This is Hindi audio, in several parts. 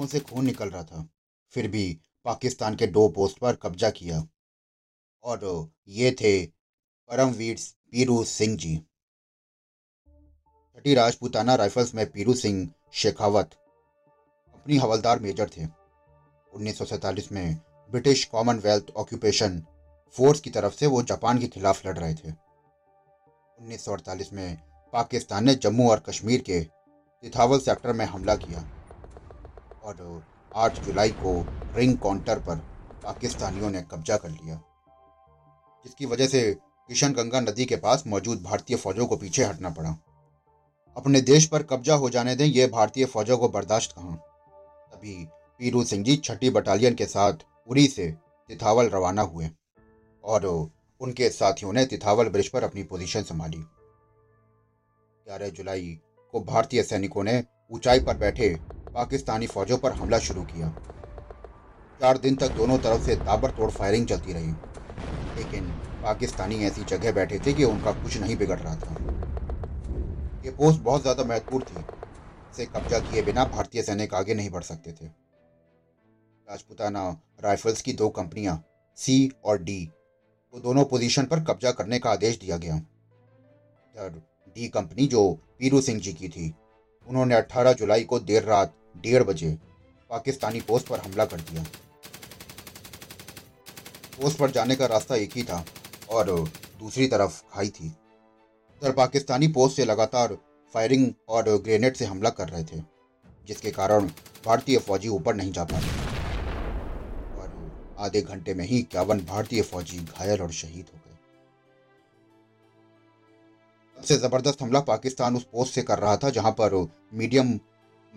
आँखों से खून निकल रहा था। फिर भी पाकिस्तान के दो पोस्ट पर कब्जा किया। और ये थे परमवीर पीरू सिंह जी। छठी राजपूताना राइफल्स में पीरू सिंह शेखावत अपनी हवलदार मेजर थे। 1947 में ब्रिटिश कॉमनवेल्थ ऑक्यूपेशन फोर्स की तरफ़ से वो जापान के खिलाफ लड़ रहे थे। 1948 में पाकिस्तान ने जम्मू और कश्मीर के तिथावल सेक्टर में हमला किया। और 8 जुलाई को रिंग काउंटर पर पाकिस्तानियों ने कब्जा कर लिया। जिसकी वजह से किशन गंगा नदी के पास मौजूद भारतीय फौजों को पीछे हटना पड़ा। अपने देश पर कब्जा हो जाने दें यह भारतीय फौजों को बर्दाश्त कहा? तभी पीरू सिंह जी छठी बटालियन के साथ उरी से तिथावल रवाना हुए और उनके साथियों ने तिथावल ब्रिज पर अपनी पोजीशन संभाली। ग्यारह जुलाई को भारतीय सैनिकों ने ऊंचाई पर बैठे पाकिस्तानी फौजों पर हमला शुरू किया। चार दिन तक दोनों तरफ़ से ताबड़तोड़ फायरिंग चलती रही। लेकिन पाकिस्तानी ऐसी जगह बैठे थे कि उनका कुछ नहीं बिगड़ रहा था। ये पोस्ट बहुत ज़्यादा महत्वपूर्ण थी। इसे कब्जा किए बिना भारतीय सैनिक आगे नहीं बढ़ सकते थे। राजपुताना राइफल्स की दो कंपनियाँ सी और डी को तो दोनों पोजीशन पर कब्जा करने का आदेश दिया गया। डी कंपनी जो पीरू सिंह जी की थी, उन्होंने 18 जुलाई को देर रात डेढ़ बजे पाकिस्तानी पोस्ट पर हमला कर दिया। पोस्ट पर जाने का रास्ता एक ही था और दूसरी तरफ़ खाई थी। उधर पाकिस्तानी पोस्ट से लगातार फायरिंग और ग्रेनेड से हमला कर रहे थे, जिसके कारण भारतीय फौजी ऊपर नहीं जा पाते और आधे घंटे में ही इक्यावन भारतीय फौजी घायल और शहीद हो गए। सबसे ज़बरदस्त हमला पाकिस्तान उस पोस्ट से कर रहा था, जहाँ पर मीडियम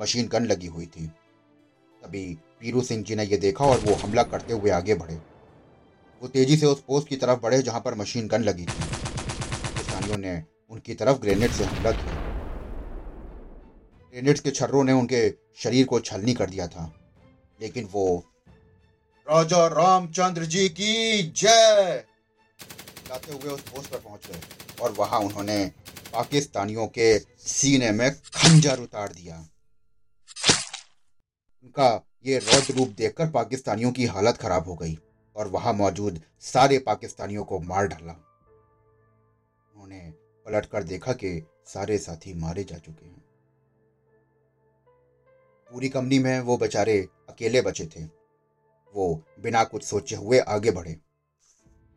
मशीन गन लगी हुई थी। तभी पीरू सिंह जी ने यह देखा और वो हमला करते हुए आगे बढ़े। वो तेज़ी से उस पोस्ट की तरफ़ बढ़े जहाँ पर मशीन गन लगी थी। पाकिस्तानियों ने उनकी तरफ़ ग्रेनेड से हमला किया। ग्रेनेड्स के छर्रों ने उनके शरीर को छलनी कर दिया था। लेकिन वो, राजा रामचंद्र जी की जय! जाते हुए उस पोस्ट पर पहुँच गए और वहाँ उन्होंने पाकिस्तानियों के सीने में खंजर उतार दिया। उनका ये रौद्र रूप देखकर पाकिस्तानियों की हालत खराब हो गई और वहाँ मौजूद सारे पाकिस्तानियों को मार डाला। उन्होंने पलट कर देखा कि सारे साथी मारे जा चुके हैं। पूरी कंपनी में वो बेचारे अकेले बचे थे। वो बिना कुछ सोचे हुए आगे बढ़े।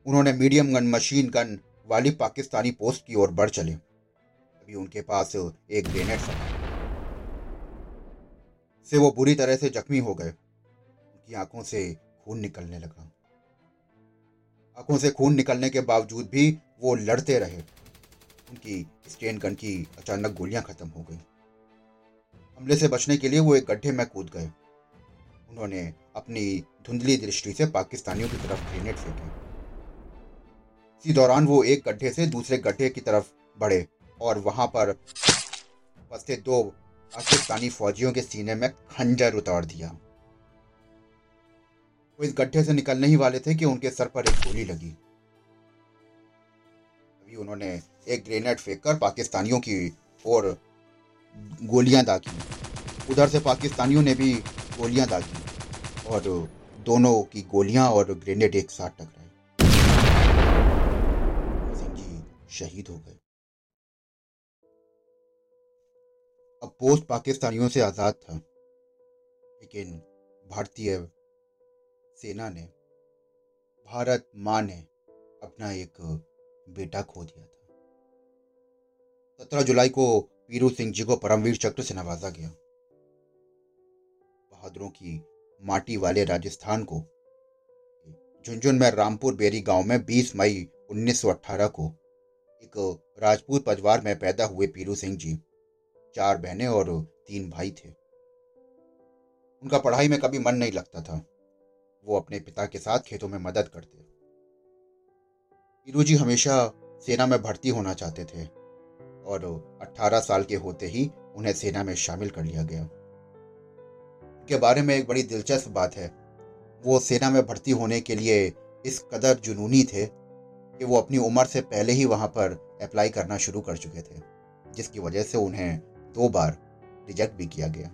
उन्होंने मीडियम गन, मशीन गन वाली पाकिस्तानी पोस्ट की ओर बढ़ चले। अभी उनके पास एक ग्रेनेड था से वो बुरी तरह से जख्मी हो गए। उनकी आँखों से खून निकलने लगा। आँखों से खून निकलने के बावजूद भी वो लड़ते रहे। उनकी स्टेन गन की अचानक गोलियाँ खत्म हो गई। हमले से बचने के लिए वो एक गड्ढे में कूद गए। उन्होंने अपनी धुंधली दृष्टि से पाकिस्तानियों की तरफ़ ग्रेनेड फेंके। इसी दौरान वो एक गड्ढे से दूसरे गड्ढे की तरफ़ बढ़े और वहाँ पर फंसे दो पाकिस्तानी फौजियों के सीने में खंजर उतार दिया। वो इस गड्ढे से निकलने ही वाले थे कि उनके सर पर एक गोली लगी। अभी उन्होंने एक ग्रेनेड फेंककर पाकिस्तानियों की ओर गोलियाँ दागी। उधर से पाकिस्तानियों ने भी गोलियाँ दागी और दोनों की गोलियाँ और ग्रेनेड एक साथ टकराए सिंह जी शहीद हो गए। पोस्ट पाकिस्तानियों से आज़ाद था। लेकिन भारतीय सेना ने भारत माँ ने अपना एक बेटा खो दिया था। सत्रह जुलाई को पीरू सिंह जी को परमवीर चक्र से नवाजा गया। बहादुरों की माटी वाले राजस्थान को, झुंझुन में रामपुर बेरी गाँव में 20 मई 1918 को एक राजपूत परिवार में पैदा हुए पीरू सिंह जी। चार बहनें और तीन भाई थे। उनका पढ़ाई में कभी मन नहीं लगता था। वो अपने पिता के साथ खेतों में मदद करते। जी हमेशा सेना में भर्ती होना चाहते थे और 18 साल के होते ही उन्हें सेना में शामिल कर लिया गया। के बारे में एक बड़ी दिलचस्प बात है। वो सेना में भर्ती होने के लिए इस कदर जुनूनी थे कि वो अपनी उम्र से पहले ही वहाँ पर अप्लाई करना शुरू कर चुके थे, जिसकी वजह से उन्हें दो बार रिजेक्ट भी किया गया।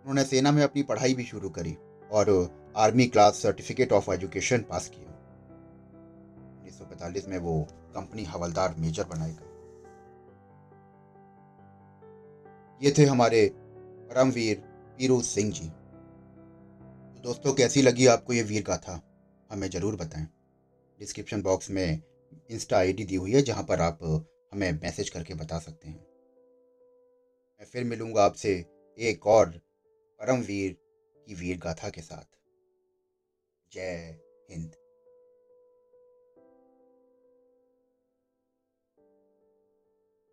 उन्होंने सेना में अपनी पढ़ाई भी शुरू करी और army class certificate of education pass किया। उन्नीस सौ पैंतालीस में वो कंपनी हवलदार मेजर बनाए गए ये थे हमारे परमवीर पीरू सिंह जी। तो दोस्तों, कैसी लगी आपको ये वीर गाथा? हमें ज़रूर बताएँ। डिस्क्रिप्शन बॉक्स में इंस्टा आईडी दी हुई है, जहाँ पर आप हमें मैसेज करके बता सकते हैं। मैं फिर मिलूँगा आपसे एक और परमवीर की वीर गाथा के साथ। जय हिंद।